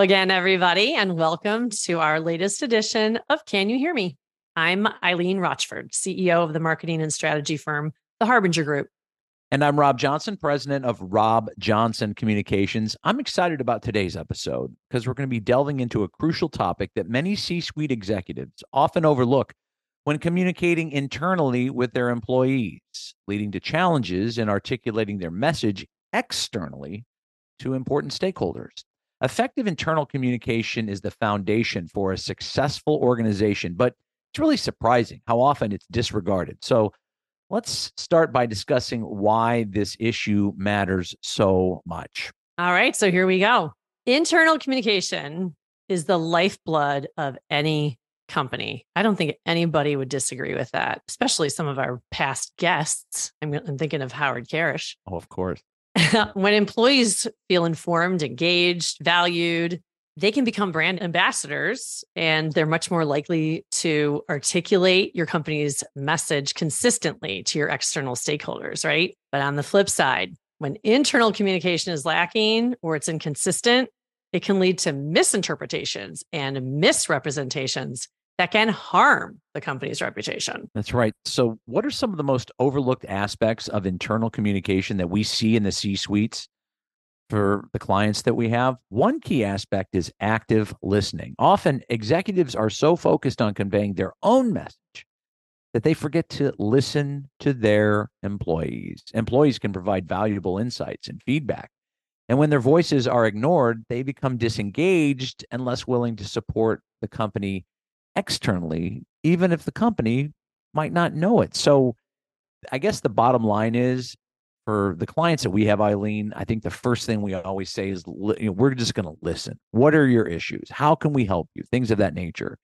Again, everybody, and welcome to our latest edition of Can You Hear Me? I'm Eileen Rochford, CEO of the marketing and strategy firm, The Harbinger Group. And I'm Rob Johnson, president of Rob Johnson Communications. I'm excited about today's episode because we're going to be delving into a crucial topic that many C suite executives often overlook when communicating internally with their employees, leading to challenges in articulating their message externally to important stakeholders. Effective internal communication is the foundation for a successful organization, but it's really surprising how often it's disregarded. So let's start by discussing why this issue matters so much. All right, so here we go. Internal communication is the lifeblood of any company. I don't think anybody would disagree with that, especially some of our past guests. I'm, I'm thinking of Howard Karish. Oh, of course. when employees feel informed, engaged, valued, they can become brand ambassadors and they're much more likely to articulate your company's message consistently to your external stakeholders, right? But on the flip side, when internal communication is lacking or it's inconsistent, it can lead to misinterpretations and misrepresentations that can harm the company's reputation. That's right. So, what are some of the most overlooked aspects of internal communication that we see in the C suites for the clients that we have? One key aspect is active listening. Often, executives are so focused on conveying their own message that they forget to listen to their employees. Employees can provide valuable insights and feedback. And when their voices are ignored, they become disengaged and less willing to support the company externally, even if the company might not know it. So I guess the bottom line is for the clients that we have, Eileen, I think the first thing we always say is you know, we're just going to listen. What are your issues? How can we help you? Things of that nature.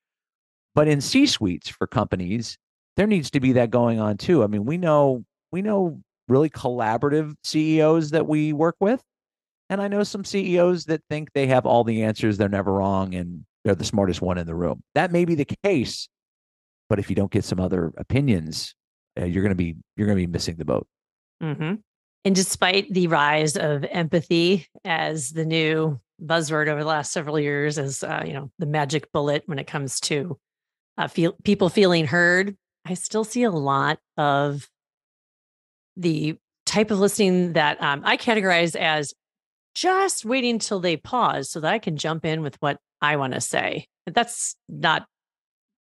But in C suites for companies, there needs to be that going on too. I mean, we know we know really collaborative CEOs that we work with. And I know some CEOs that think they have all the answers, they're never wrong, and they're the smartest one in the room. That may be the case, but if you don't get some other opinions, uh, you're going to be you're going to be missing the boat. Mm-hmm. And despite the rise of empathy as the new buzzword over the last several years, as uh, you know, the magic bullet when it comes to uh, feel people feeling heard, I still see a lot of the type of listening that um, I categorize as just waiting till they pause so that I can jump in with what I want to say. That's not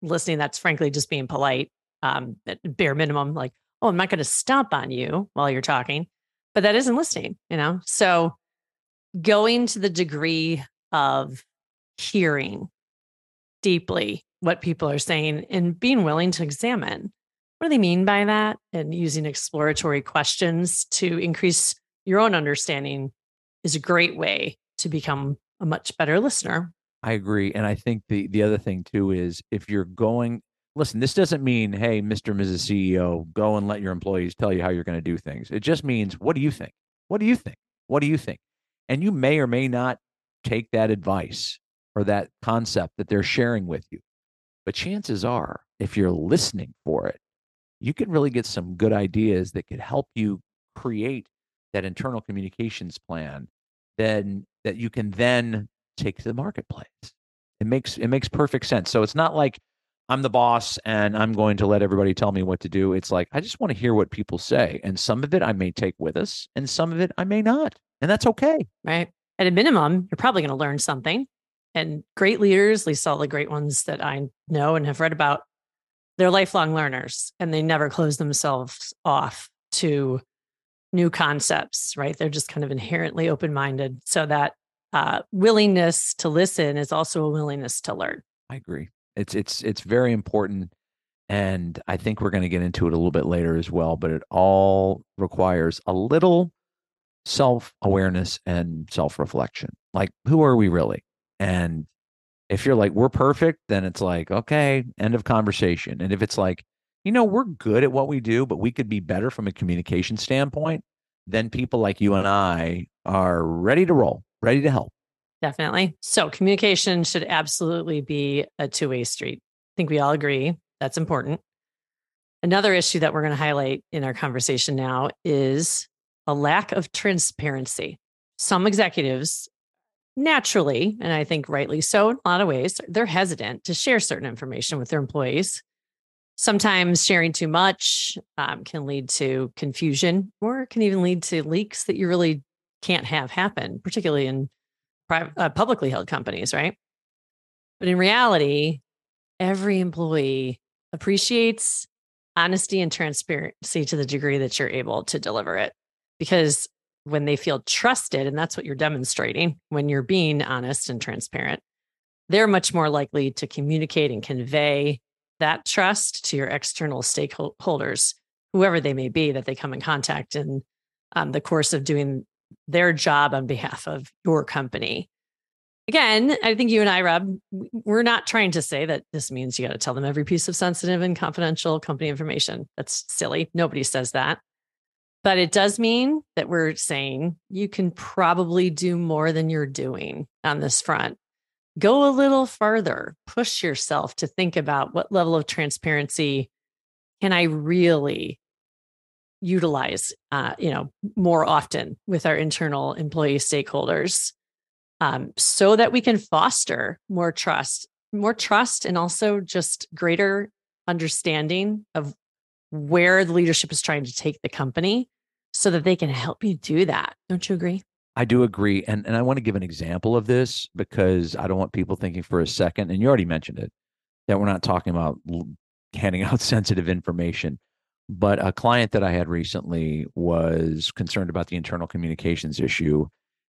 listening. That's frankly just being polite, um, at bare minimum. Like, oh, I'm not going to stomp on you while you're talking, but that isn't listening, you know? So going to the degree of hearing deeply what people are saying and being willing to examine what do they mean by that and using exploratory questions to increase your own understanding is a great way to become a much better listener I agree. And I think the the other thing too is if you're going listen, this doesn't mean, hey, Mr. and Mrs. CEO, go and let your employees tell you how you're going to do things. It just means, what do you think? What do you think? What do you think? And you may or may not take that advice or that concept that they're sharing with you. But chances are, if you're listening for it, you can really get some good ideas that could help you create that internal communications plan then that you can then take to the marketplace. It makes it makes perfect sense. So it's not like I'm the boss and I'm going to let everybody tell me what to do. It's like I just want to hear what people say, and some of it I may take with us, and some of it I may not, and that's okay. Right. At a minimum, you're probably going to learn something. And great leaders, at least all the great ones that I know and have read about, they're lifelong learners, and they never close themselves off to new concepts. Right. They're just kind of inherently open minded, so that uh, willingness to listen is also a willingness to learn. I agree. It's it's it's very important, and I think we're going to get into it a little bit later as well. But it all requires a little self awareness and self reflection. Like, who are we really? And if you're like we're perfect, then it's like okay, end of conversation. And if it's like you know we're good at what we do, but we could be better from a communication standpoint, then people like you and I are ready to roll ready to help. Definitely. So communication should absolutely be a two way street. I think we all agree that's important. Another issue that we're going to highlight in our conversation now is a lack of transparency. Some executives naturally, and I think rightly so in a lot of ways, they're hesitant to share certain information with their employees. Sometimes sharing too much um, can lead to confusion or can even lead to leaks that you really can't have happen, particularly in private, uh, publicly held companies, right? But in reality, every employee appreciates honesty and transparency to the degree that you're able to deliver it. Because when they feel trusted, and that's what you're demonstrating when you're being honest and transparent, they're much more likely to communicate and convey that trust to your external stakeholders, whoever they may be that they come in contact in um, the course of doing their job on behalf of your company. Again, I think you and I, Rob, we're not trying to say that this means you got to tell them every piece of sensitive and confidential company information. That's silly. Nobody says that. But it does mean that we're saying you can probably do more than you're doing on this front. Go a little further, push yourself to think about what level of transparency can I really utilize, uh, you know, more often with our internal employee stakeholders, um, so that we can foster more trust, more trust, and also just greater understanding of where the leadership is trying to take the company so that they can help you do that. Don't you agree? I do agree. And, and I want to give an example of this because I don't want people thinking for a second, and you already mentioned it, that we're not talking about handing out sensitive information. But a client that I had recently was concerned about the internal communications issue.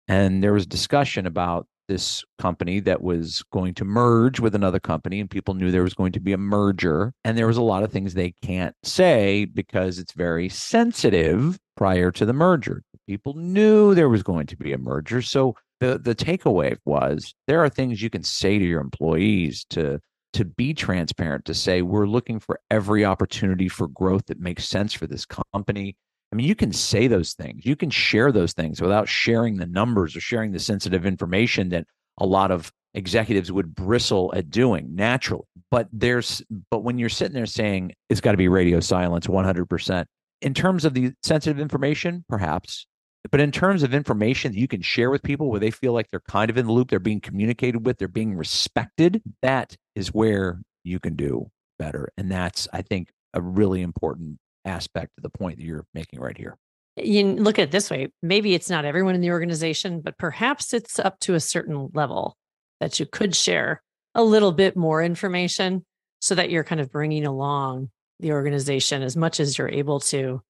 And there was discussion about this company that was going to merge with another company and people knew there was going to be a merger and there was a lot of things they can't say because it's very sensitive prior to the merger people knew there was going to be a merger. So the the takeaway was there are things you can say to your employees to to be transparent to say we're looking for every opportunity for growth that makes sense for this company. I mean, you can say those things, you can share those things without sharing the numbers or sharing the sensitive information that a lot of executives would bristle at doing naturally. But there's, but when you're sitting there saying it's got to be radio silence 100%, in terms of the sensitive information, perhaps, but in terms of information that you can share with people where they feel like they're kind of in the loop, they're being communicated with, they're being respected, that is where you can do better. And that's, I think, a really important aspect of the point that you're making right here. You look at it this way maybe it's not everyone in the organization, but perhaps it's up to a certain level that you could share a little bit more information so that you're kind of bringing along the organization as much as you're able to.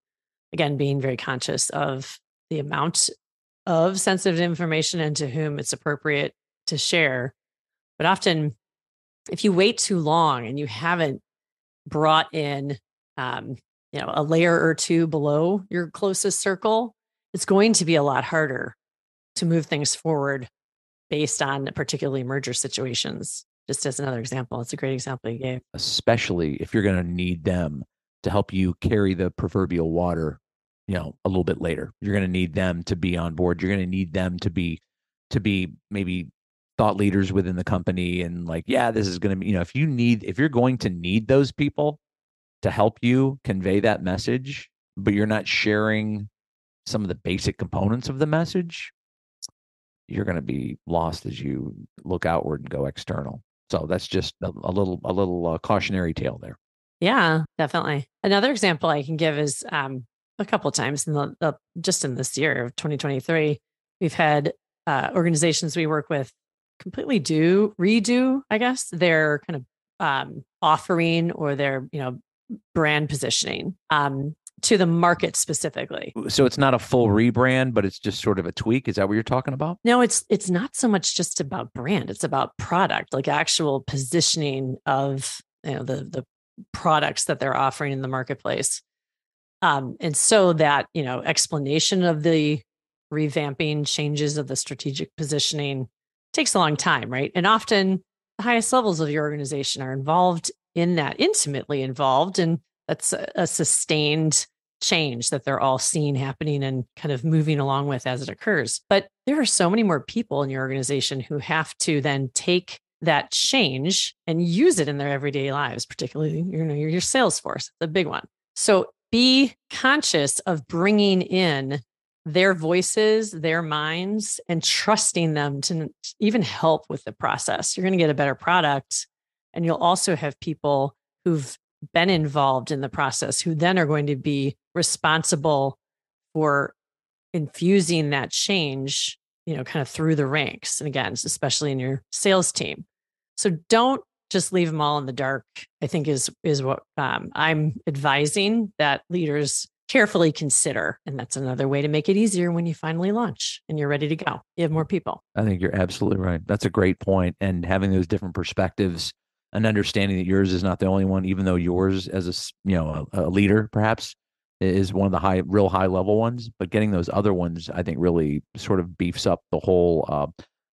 Again, being very conscious of the amount of sensitive information and to whom it's appropriate to share. But often, if you wait too long and you haven't brought in um, you know a layer or two below your closest circle it's going to be a lot harder to move things forward based on particularly merger situations just as another example it's a great example you gave especially if you're going to need them to help you carry the proverbial water you know a little bit later you're going to need them to be on board you're going to need them to be to be maybe thought leaders within the company and like yeah this is going to be you know if you need if you're going to need those people to help you convey that message, but you're not sharing some of the basic components of the message, you're going to be lost as you look outward and go external. So that's just a, a little a little uh, cautionary tale there. Yeah, definitely. Another example I can give is um, a couple times in the, the, just in this year of 2023, we've had uh, organizations we work with completely do redo, I guess, their kind of um, offering or their you know brand positioning um, to the market specifically. So it's not a full rebrand, but it's just sort of a tweak. Is that what you're talking about? No, it's it's not so much just about brand. It's about product, like actual positioning of you know the the products that they're offering in the marketplace. Um, and so that you know explanation of the revamping changes of the strategic positioning takes a long time, right? And often the highest levels of your organization are involved in that intimately involved and that's a, a sustained change that they're all seeing happening and kind of moving along with as it occurs but there are so many more people in your organization who have to then take that change and use it in their everyday lives particularly you know your, your sales force the big one so be conscious of bringing in their voices, their minds, and trusting them to even help with the process. You're going to get a better product. And you'll also have people who've been involved in the process who then are going to be responsible for infusing that change, you know, kind of through the ranks. And again, especially in your sales team. So don't just leave them all in the dark. I think is is what um, I'm advising that leaders carefully consider. And that's another way to make it easier when you finally launch and you're ready to go. You have more people. I think you're absolutely right. That's a great. And having those different perspectives and understanding that yours is not the only one, even though yours as a you know a, a leader perhaps is one of the high, real high level ones. But getting those other ones, I think, really sort of beefs up the whole uh,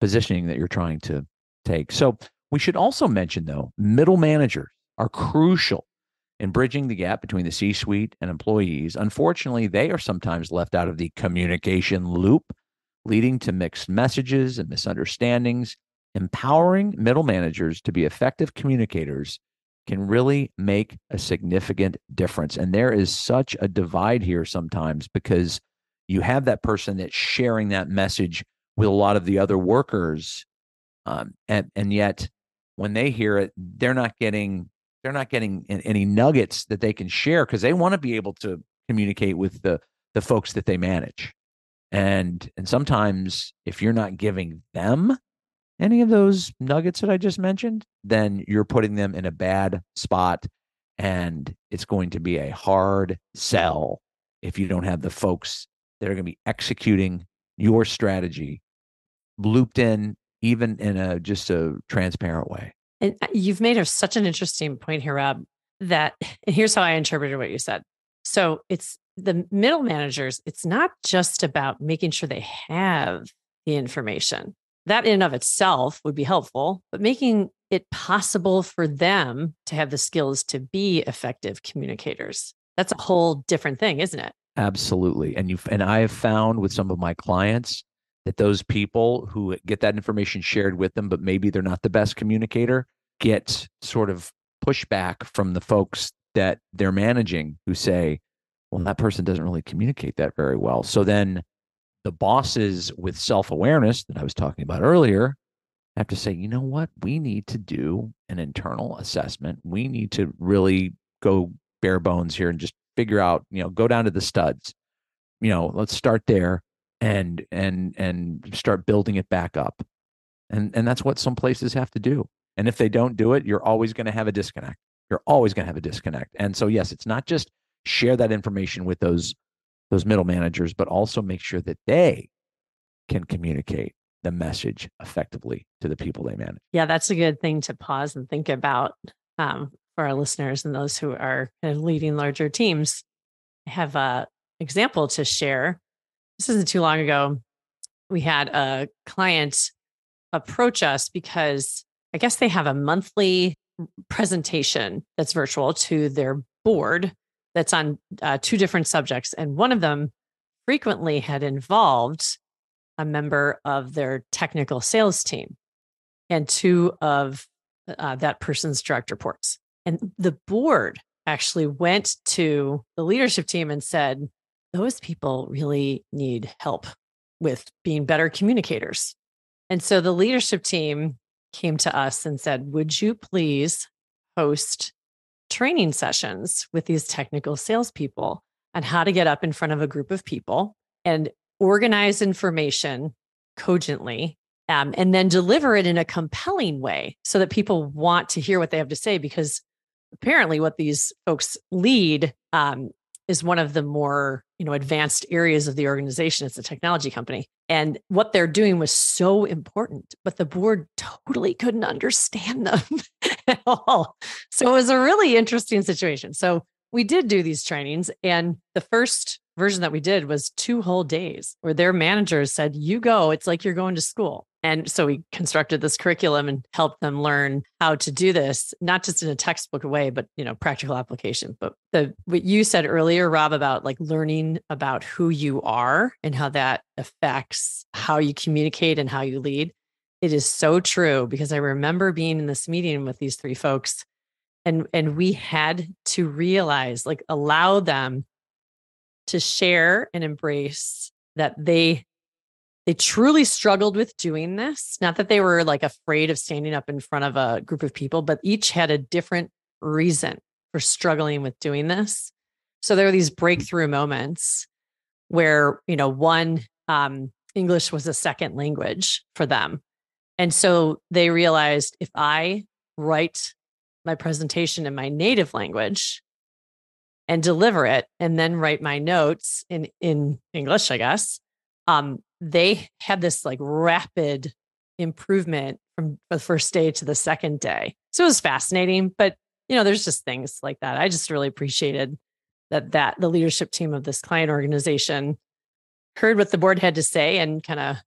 positioning that you're trying to take. So we should also mention, though, middle managers are crucial in bridging the gap between the C suite and employees. Unfortunately, they are sometimes left out of the communication loop, leading to mixed messages and misunderstandings. Empowering middle managers to be effective communicators can really make a significant difference. And there is such a divide here sometimes because you have that person that's sharing that message with a lot of the other workers. Um, and, and yet when they hear it, they're not getting they're not getting any nuggets that they can share because they want to be able to communicate with the the folks that they manage. And and sometimes if you're not giving them any of those nuggets that I just mentioned, then you're putting them in a bad spot. And it's going to be a hard sell if you don't have the folks that are going to be executing your strategy looped in, even in a just a transparent way. And uh, you've made a, such an interesting point here, Rob, that and here's how I interpreted what you said. So it's the middle managers, it's not just about making sure they have the information that in and of itself would be helpful, but making it possible for them to have the skills to be effective communicators. That's a whole different thing, isn't it? Absolutely. And you and I have found with some of my clients that those people who get that information shared with them, but maybe they're not the best communicator, get sort of pushback from the folks that they're managing who say, well, that person doesn't really communicate that very well. So then the bosses with self awareness that I was talking about earlier have to say, you know what? We need to do an internal assessment. We need to really go bare bones here and just figure out, you know, go down to the studs. You know, let's start there and and and start building it back up. And and that's what some places have to do. And if they don't do it, you're always going to have a disconnect. You're always going to have a disconnect. And so yes, it's not just share that information with those those middle managers, but also make sure that they can communicate the message effectively to the people they manage. Yeah, that's a good thing to pause and think about um, for our listeners and those who are kind of leading larger teams. I have a example to share. This isn't too long ago. We had a client approach us because I guess they have a monthly presentation that's virtual to their board that's on uh, two different subjects. And one of them frequently had involved a member of their technical sales team and two of uh, that person's direct reports. And the board actually went to the leadership team and said, those people really need help with being better communicators. And so the leadership team came to us and said, Would you please host training sessions with these technical salespeople on how to get up in front of a group of people and organize information cogently um, and then deliver it in a compelling way so that people want to hear what they have to say because apparently what these folks lead um, is one of the more you know advanced areas of the organization it's a technology company. And what they're doing was so important but the board totally couldn't understand them at all. So it was a really interesting situation. So we did do these trainings and the first version that we did was two whole days where their managers said you go it's like you're going to school and so we constructed this curriculum and helped them learn how to do this, not just in a textbook way, but you know, practical application. But the what you said earlier, Rob, about like learning about who you are and how that affects how you communicate and how you lead. It is so true because I remember being in this meeting with these three folks and and we had to realize like allow them to share and embrace that they they truly struggled with doing this. Not that they were like afraid of standing up in front of a group of people, but each had a different reason for struggling with doing this. So there are these breakthrough moments where, you know, one, um, English was a second language for them. And so they realized if I write my presentation in my native language and deliver it and then write my notes in in English, I guess, um, they had this like rapid improvement from the first day to the second day. So it was fascinating, but you know, there's just things like that. I just really appreciated that that the leadership team of this client organization heard what the board had to say and kind of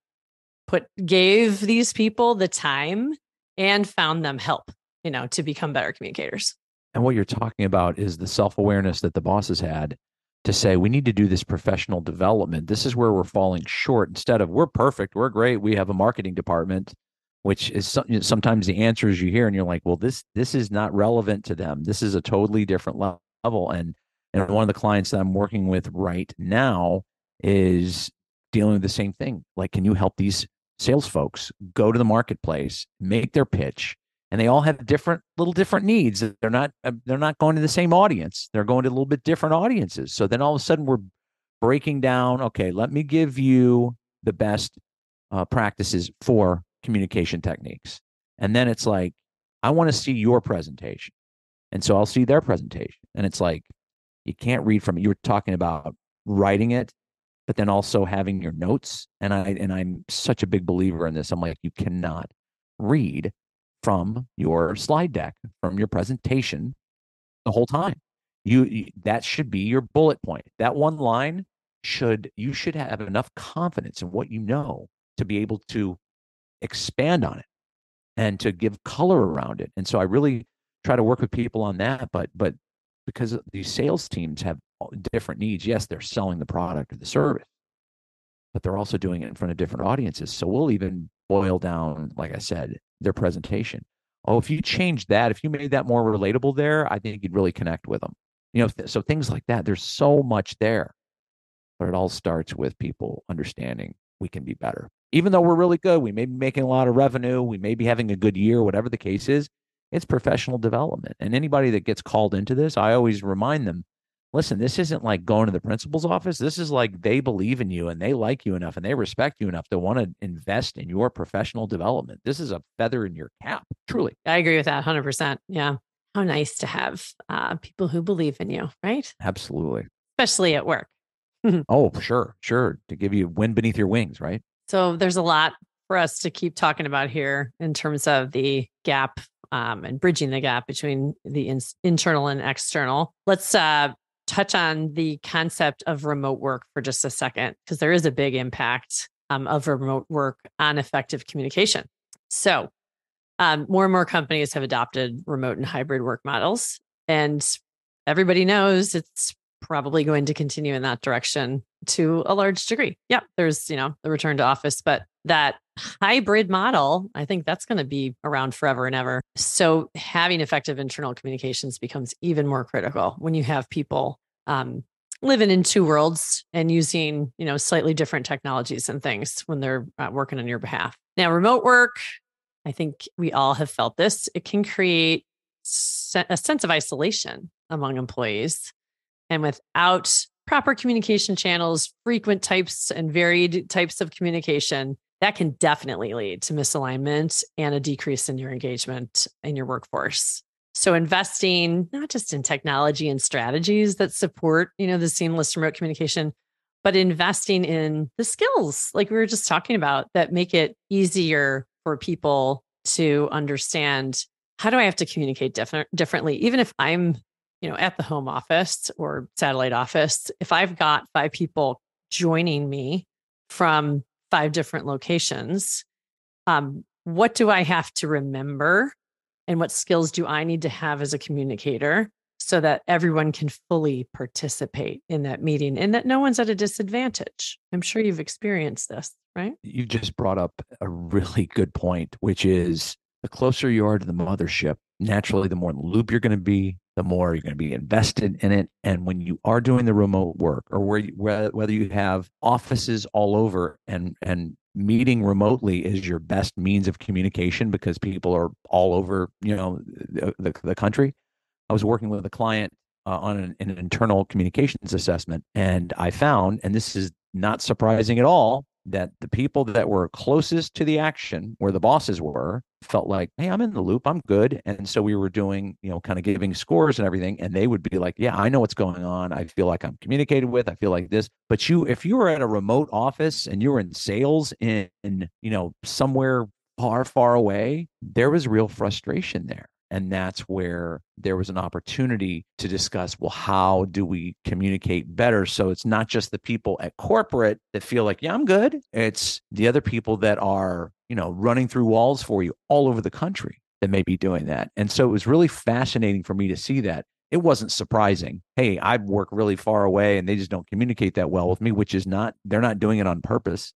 put gave these people the time and found them help, you know, to become better communicators. And what you're talking about is the self-awareness that the bosses had to say we need to do this professional development. This is where we're falling short. Instead of we're perfect, we're great, we have a marketing department, which is sometimes the answers you hear, and you're like, well, this this is not relevant to them. This is a totally different level. And and one of the clients that I'm working with right now is dealing with the same thing. Like, can you help these sales folks go to the marketplace, make their pitch, and they all have different little different needs. They're not uh, they're not going to the same audience. They're going to a little bit different audiences. So then all of a sudden we're breaking down okay let me give you the best uh, practices for communication techniques. And then it's like i want to see your presentation. And so i'll see their presentation. And it's like you can't read from it. You were talking about writing it but then also having your notes. And i and i'm such a big believer in this. I'm like you cannot read from your slide deck, from your presentation the whole time. You, you, that should be your bullet point. That one line should you should have enough confidence in what you know to be able to expand on it and to give color around it. And so I really try to work with people on that, but but because these sales teams have different needs, yes, they're selling the product or the service, but they're also doing it in front of different audiences. So we'll even boil down, like I said, their presentation. Oh, if you change that, if you made that more relatable there, I think you'd really connect with them. You know, so things like that. There's so much there, but it all starts with people understanding we can be better. Even though we're really good, we may be making a lot of revenue, we may be having a good year, whatever the case is. It's professional development. And anybody that gets called into this, I always remind them listen, this isn't like going to the principal's office. This is like they believe in you and they like you enough and they respect you enough to want to invest in your professional development. This is a feather in your cap, truly. I agree with that 100%. Yeah. How nice to have uh, people who believe in you, right? Absolutely. Especially at work. oh, sure, sure. To give you wind beneath your wings, right? So there's a lot for us to keep talking about here in terms of the gap um, and bridging the gap between the in- internal and external. Let's uh, touch on the concept of remote work for just a second, because there is a big impact um, of remote work on effective communication. So, um, more and more companies have adopted remote and hybrid work models, and everybody knows it's probably going to continue in that direction to a large degree. Yeah, there's, you know, the return to office, but that hybrid model, I think that's going to be around forever and ever. So having effective internal communications becomes even more critical when you have people um, living in two worlds and using, you know, slightly different technologies and things when they're uh, working on your behalf. Now, remote work, I think we all have felt this. It can create a sense of isolation among employees. And without proper communication channels, frequent types and varied types of communication, that can definitely lead to misalignment and a decrease in your engagement in your workforce. So investing not just in technology and strategies that support, you know, the seamless remote communication, but investing in the skills like we were just talking about that make it easier for people to understand how do I have to communicate different differently even if I'm, you know, at the home office or satellite office, if I've got five people joining me from five different locations. Um, what do I have to remember? And what skills do I need to have as a communicator so that everyone can fully participate in that meeting and that no one's at a disadvantage? I'm sure you've experienced this, right? You just brought up a really good point, which is the closer you are to the mothership, naturally, the more in the loop you're going to be, the more you're going to be invested in it. And when you are doing the remote work or where you, whether you have offices all over and, and meeting remotely is your best means of communication because people are all over, you know, the, the, the country. I was working with a client uh, on an, an internal communications assessment and I found, and this is not surprising at all, that the people that were closest to the action, where the bosses were, felt like, hey, I'm in the loop, I'm good. And so we were doing, you know, kind of giving scores and everything. And they would be like, yeah, I know what's going on. I feel like I'm communicated with. I feel like this. But you, if you were at a remote office and you were in sales in, in you know, somewhere far, far away, there was real frustration there. And that's where there was an opportunity to discuss well, how do we communicate better? So it's not just the people at corporate that feel like, yeah, I'm good. It's the other people that are, you know, running through walls for you all over the country that may be doing that. And so it was really fascinating for me to see that. It wasn't surprising. Hey, I work really far away and they just don't communicate that well with me, which is not, they're not doing it on purpose.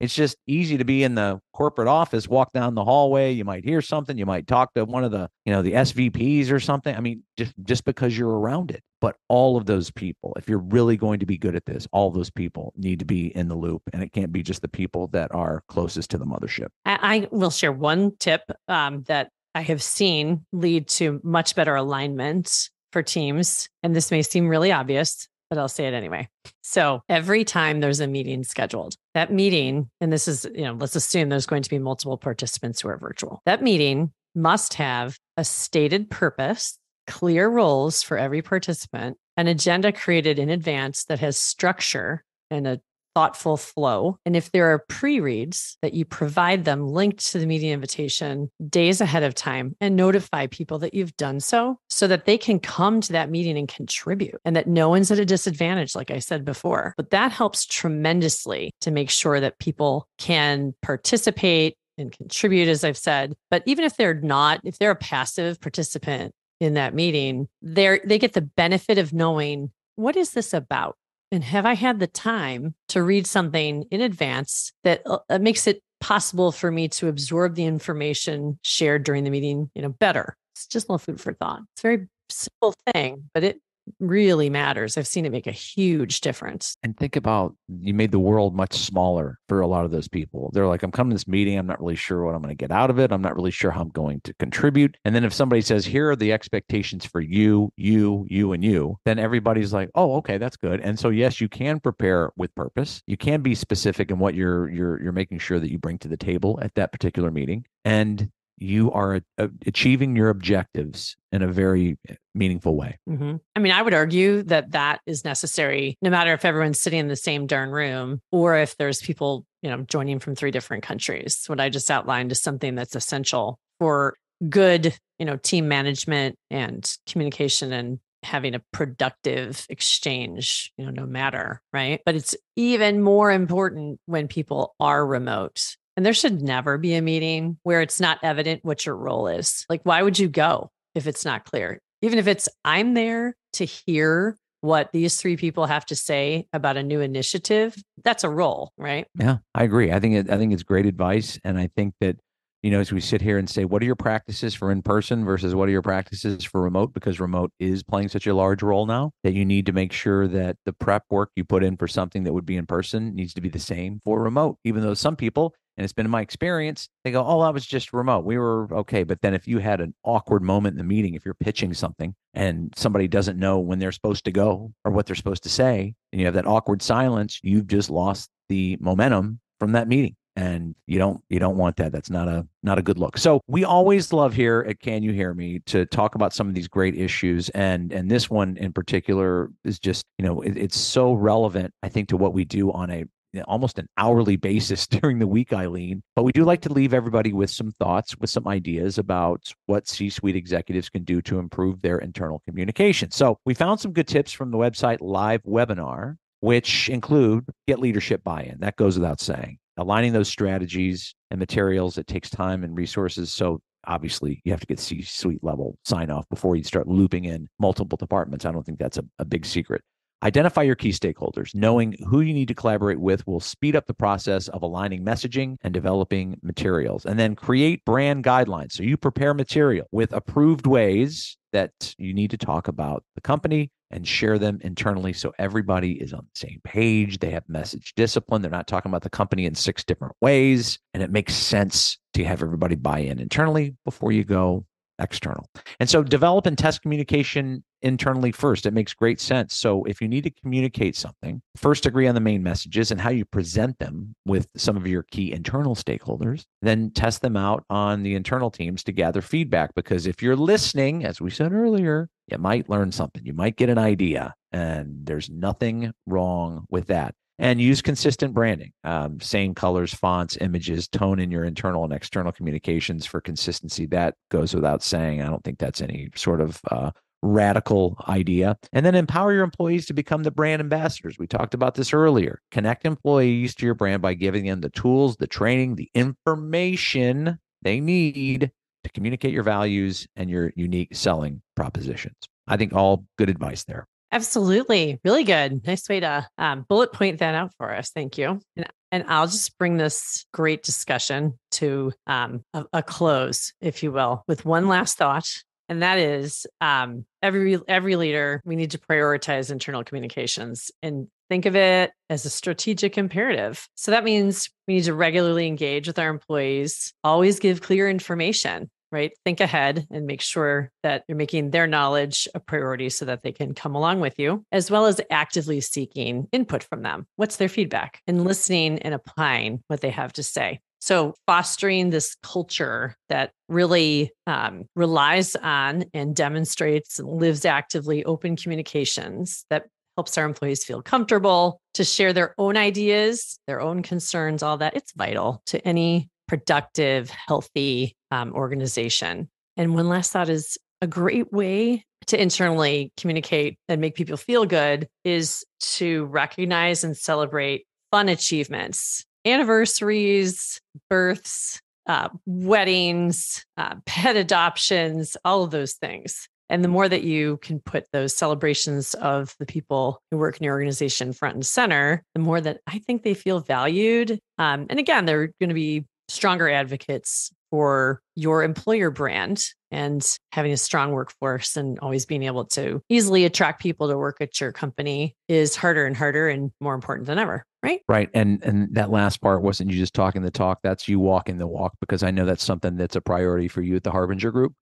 It's just easy to be in the corporate office, walk down the hallway. You might hear something. You might talk to one of the, you know, the SVPs or something. I mean, just just because you're around it. But all of those people, if you're really going to be good at this, all those people need to be in the loop, and it can't be just the people that are closest to the mothership. I, I will share one tip um, that I have seen lead to much better alignment for teams, and this may seem really obvious, but I'll say it anyway. So every time there's a meeting scheduled, that meeting, and this is, you know, let's assume there's going to be multiple participants who are virtual. That meeting must have a stated purpose, clear roles for every participant, an agenda created in advance that has structure and a thoughtful flow. And if there are pre reads, that you provide them linked to the meeting invitation days ahead of time and notify people that you've done so so that they can come to that meeting and contribute and that no one's at a disadvantage, like I said before. But that helps tremendously to make sure that people can participate and contribute, as I've said. But even if they're not, if they're a passive participant in that meeting, they're they get the benefit of knowing what is this about? And have I had the time to read something in advance that uh, makes it possible for me to absorb the information shared during the meeting, you know, better? It's just a little food for thought. It's a very simple thing, but it really matters. I've seen it make a huge difference. And think about you made the world much smaller for a lot of those people. They're like, I'm coming to this meeting. I'm not really sure what I'm going to get out of it. I'm not really sure how I'm going to contribute. And then if somebody says, here are the expectations for you, you, you, and you, then everybody's like, oh, okay, that's good. And so yes, you can prepare with purpose. You can be specific in what you're you're you're making sure that you bring to the table at that particular meeting. And you are uh, achieving your objectives in a very meaningful way. Mm-hmm. I mean, I would argue that that is necessary no matter if everyone's sitting in the same darn room or if there's people, you know, joining from three different countries. What I just outlined is something that's essential for good, you know, team management and communication and having a productive exchange, you know, no matter, right? But it's even more important when people are remote and there should never be a meeting where it's not evident what your role is. Like, why would you go if it's not clear? Even if it's, I'm there to hear what these three people have to say about a new initiative, that's a role, right? Yeah, I agree. I think it, I think it's great advice, and I think that you know as we sit here and say, what are your practices for in person versus what are your practices for remote? Because remote is playing such a large role now that you need to make sure that the prep work you put in for something that would be in person needs to be the same for remote. Even though some people and it's been my experience, they go, Oh, that was just remote. We were okay. But then if you had an awkward moment in the meeting, if you're pitching something and somebody doesn't know when they're supposed to go or what they're supposed to say, and you have that awkward silence, you've just lost the momentum from that meeting and you don't you don't want that that's not a not a good look so we always love here at can you hear me to talk about some of these great issues and and this one in particular is just you know it, it's so relevant i think to what we do on a almost an hourly basis during the week, Eileen. But we do like to leave everybody with some thoughts, with some ideas about what C suite executives can do to improve their internal communication. So we found some good tips from the website LiveWebinar, which include get leadership buy in. That goes without saying. Aligning those strategies and materials, it takes time and resources. So obviously you have to get C suite level sign off before you start looping in multiple departments. I don't think that's a, a big secret. Identify your key stakeholders. Knowing who you need to collaborate with will speed up the process of aligning messaging and developing materials. And then create brand guidelines. So you prepare material with approved ways that you need to talk about the company and share them internally so everybody is on the same page. They have message discipline. They're not talking about the company in six different ways. And it makes sense to have everybody buy in internally before you go external. And so develop and test communication internally first. It makes great sense. So if you need to communicate something, first agree on the main messages and how you present them with some of your key internal stakeholders, then test them out on the internal teams to gather feedback. Because if you're listening, as we said earlier, you might learn something, you might get an idea, and there's nothing wrong with that and use consistent branding um, same colors fonts images tone in your internal and external communications for consistency that goes without saying i don't think that's any sort of uh, radical idea and then empower your employees to become the brand ambassadors we talked about this earlier connect employees to your brand by giving them the tools the training the information they need to communicate your values and your unique selling propositions i think all good advice there Absolutely. Really good. Nice way to um, bullet point that out for us. Thank you. And, and I'll just bring this great discussion to um, a, a, close, if you will, with one last thought. And that is um, every every leader, we need to prioritize internal communications and think of it as a strategic imperative. So that means we need to regularly engage with our employees, always give clear information right? Think ahead and make sure that you're making their knowledge a priority so that they can come along with you, as well as actively seeking input from them. What's their feedback and listening and applying what they have to say. So, fostering this culture that really um, relies on and demonstrates and lives actively open communications that helps our employees feel comfortable to share their own ideas, their own concerns, all that. It's vital to any productive, healthy um, organization. And one last thought is a great way to internally communicate and make people feel good is to recognize and celebrate fun achievements, anniversaries, births, uh, weddings, uh, pet adoptions, all of those things. And the more that you can put those celebrations of the people who work in your organization front and center, the more that I think they feel valued. Um, and again, they're going to be stronger advocates for your employer brand and having a strong workforce and always being able to easily attract people to work at your company is harder and harder and more important than ever right right and and that last part wasn't you just talking the talk that's you walking the walk because i know that's something that's a priority for you at the harbinger group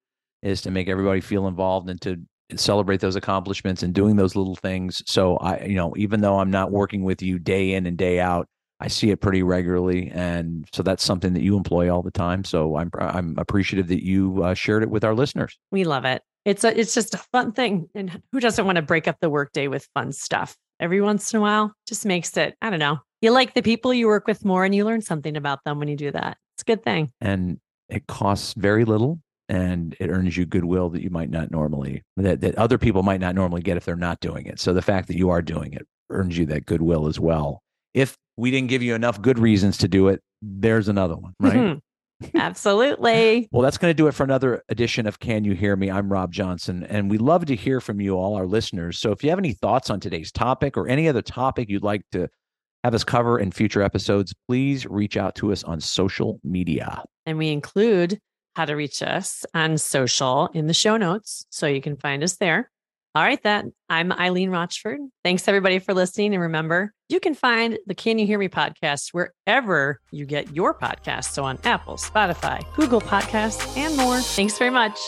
is to make everybody feel involved and to celebrate those accomplishments and doing those little things so i you know even though i'm not working with you day in and day out I see it pretty regularly, and so that's something that you employ all the time. So I'm I'm appreciative that you uh, shared it with our listeners. We love it. It's a it's just a fun thing, and who doesn't want to break up the workday with fun stuff every once in a while? Just makes it I don't know. You like the people you work with more, and you learn something about them when you do that. It's a good thing. And it costs very little, and it earns you goodwill that you might not normally that that other people might not normally get if they're not doing it. So the fact that you are doing it earns you that goodwill as well. If we didn't give you enough good reasons to do it, there's another one, right? Mm-hmm. Absolutely. well, that's going to do it for another edition of Can You Hear Me? I'm Rob Johnson, and we love to hear from you, all our listeners. So if you have any thoughts on today's topic or any other topic you'd like to have us cover in future episodes, please reach out to us on social media. And we include how to reach us on social in the show notes. So you can find us there. All right, then. I'm Eileen Rochford. Thanks everybody for listening. And remember, you can find the Can You Hear Me podcast wherever you get your podcasts. So on Apple, Spotify, Google Podcasts, and more. Thanks very much.